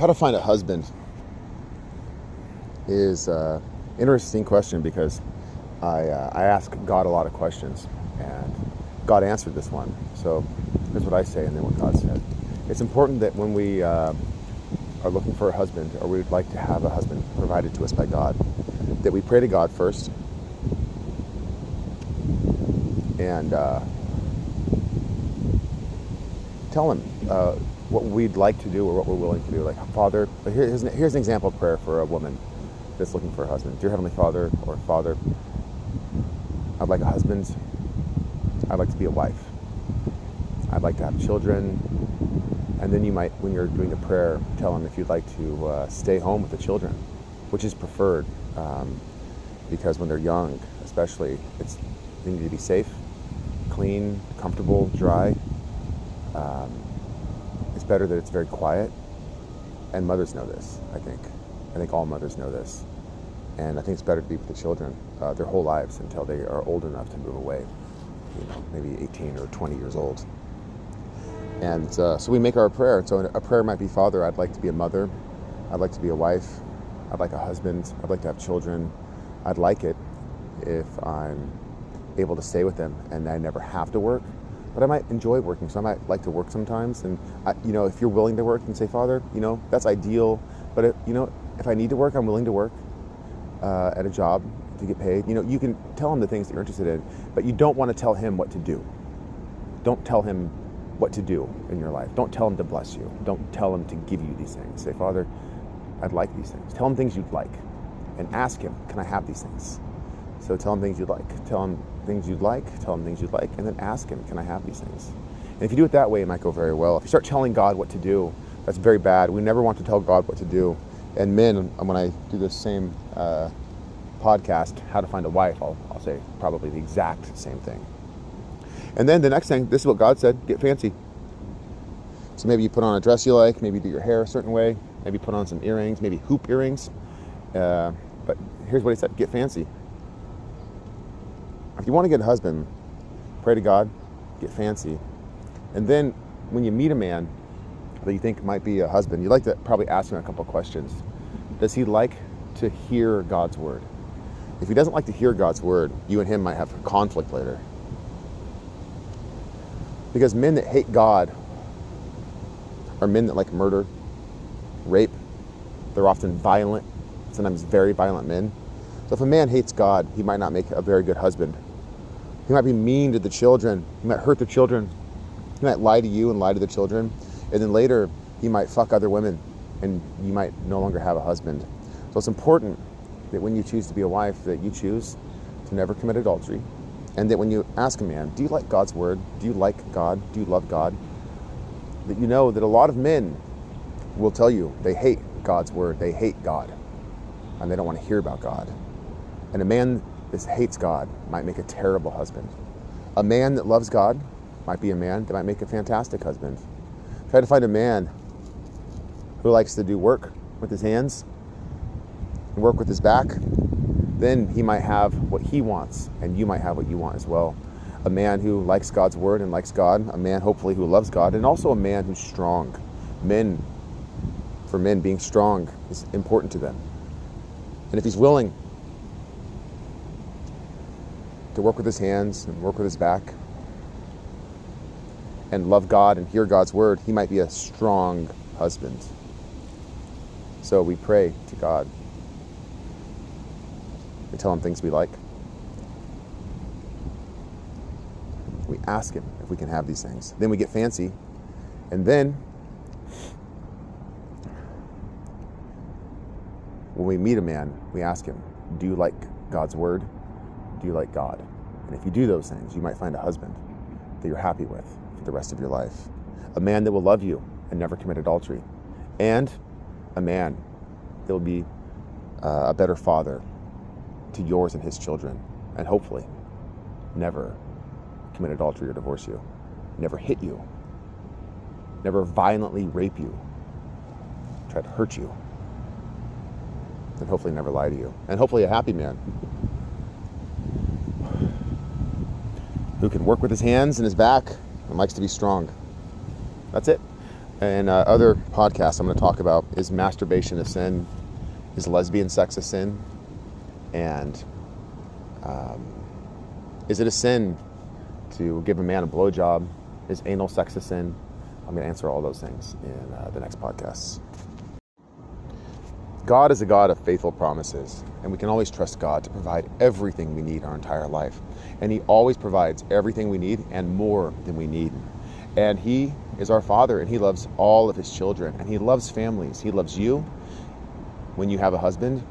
how to find a husband is an interesting question because I, uh, I ask God a lot of questions and God answered this one. So here's what I say and then what God said. It's important that when we uh, are looking for a husband or we would like to have a husband provided to us by God, that we pray to God first and uh, tell Him uh, what we'd like to do or what we're willing to do. Like, Father, here's an, here's an example of prayer for a woman that's looking for a husband. Dear Heavenly Father or Father, I'd like a husband. I'd like to be a wife. I'd like to have children. And then you might, when you're doing the prayer, tell them if you'd like to uh, stay home with the children, which is preferred. Um, because when they're young, especially, it's, they need to be safe, clean, comfortable, dry. Um, better that it's very quiet. And mothers know this, I think. I think all mothers know this. And I think it's better to be with the children uh, their whole lives until they are old enough to move away, you know, maybe 18 or 20 years old. And uh, so we make our prayer. So a prayer might be, Father, I'd like to be a mother. I'd like to be a wife. I'd like a husband. I'd like to have children. I'd like it if I'm able to stay with them and I never have to work. But I might enjoy working, so I might like to work sometimes. And I, you know, if you're willing to work, and say, Father, you know, that's ideal. But it, you know, if I need to work, I'm willing to work uh, at a job to get paid. You know, you can tell him the things that you're interested in, but you don't want to tell him what to do. Don't tell him what to do in your life. Don't tell him to bless you. Don't tell him to give you these things. Say, Father, I'd like these things. Tell him things you'd like and ask him, can I have these things? So tell him things you'd like. Tell him things you'd like. Tell him things you'd like. And then ask him, can I have these things? And if you do it that way, it might go very well. If you start telling God what to do, that's very bad. We never want to tell God what to do. And men, when I do this same uh, podcast, How to Find a Wife, I'll, I'll say probably the exact same thing. And then the next thing, this is what God said get fancy. So maybe you put on a dress you like, maybe do your hair a certain way, maybe put on some earrings, maybe hoop earrings. Uh, but here's what he said get fancy. If you want to get a husband, pray to God, get fancy. And then when you meet a man that you think might be a husband, you'd like to probably ask him a couple questions. Does he like to hear God's word? If he doesn't like to hear God's word, you and him might have conflict later. Because men that hate God are men that like murder, rape. They're often violent, sometimes very violent men. So if a man hates God, he might not make a very good husband. He might be mean to the children. He might hurt the children. He might lie to you and lie to the children. And then later, he might fuck other women and you might no longer have a husband. So it's important that when you choose to be a wife, that you choose to never commit adultery. And that when you ask a man, do you like God's word? Do you like God? Do you love God? That you know that a lot of men will tell you they hate God's word, they hate God, and they don't want to hear about God. And a man that hates God might make a terrible husband. A man that loves God might be a man that might make a fantastic husband. Try to find a man who likes to do work with his hands and work with his back, then he might have what he wants, and you might have what you want as well. A man who likes God's word and likes God, a man hopefully who loves God, and also a man who's strong. Men, for men, being strong is important to them. And if he's willing to work with his hands and work with his back and love God and hear God's word, he might be a strong husband. So we pray to God. We tell him things we like. We ask him if we can have these things. Then we get fancy. And then when we meet a man, we ask him, Do you like God's word? Do you like God? And if you do those things, you might find a husband that you're happy with for the rest of your life. A man that will love you and never commit adultery. And a man that will be uh, a better father to yours and his children. And hopefully, never commit adultery or divorce you, never hit you, never violently rape you, try to hurt you, and hopefully never lie to you. And hopefully, a happy man who can work with his hands and his back and likes to be strong. That's it. And uh, other podcasts I'm going to talk about is masturbation a sin? Is lesbian sex a sin? And um, is it a sin to give a man a blowjob? Is anal sex a sin? I'm going to answer all those things in uh, the next podcasts. God is a God of faithful promises, and we can always trust God to provide everything we need our entire life. And He always provides everything we need and more than we need. And He is our Father, and He loves all of His children, and He loves families. He loves you when you have a husband.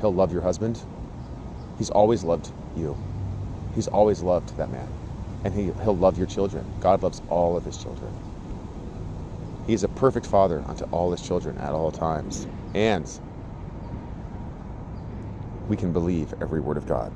He'll love your husband. He's always loved you. He's always loved that man. And he, He'll love your children. God loves all of His children. He is a perfect father unto all his children at all times. And we can believe every word of God.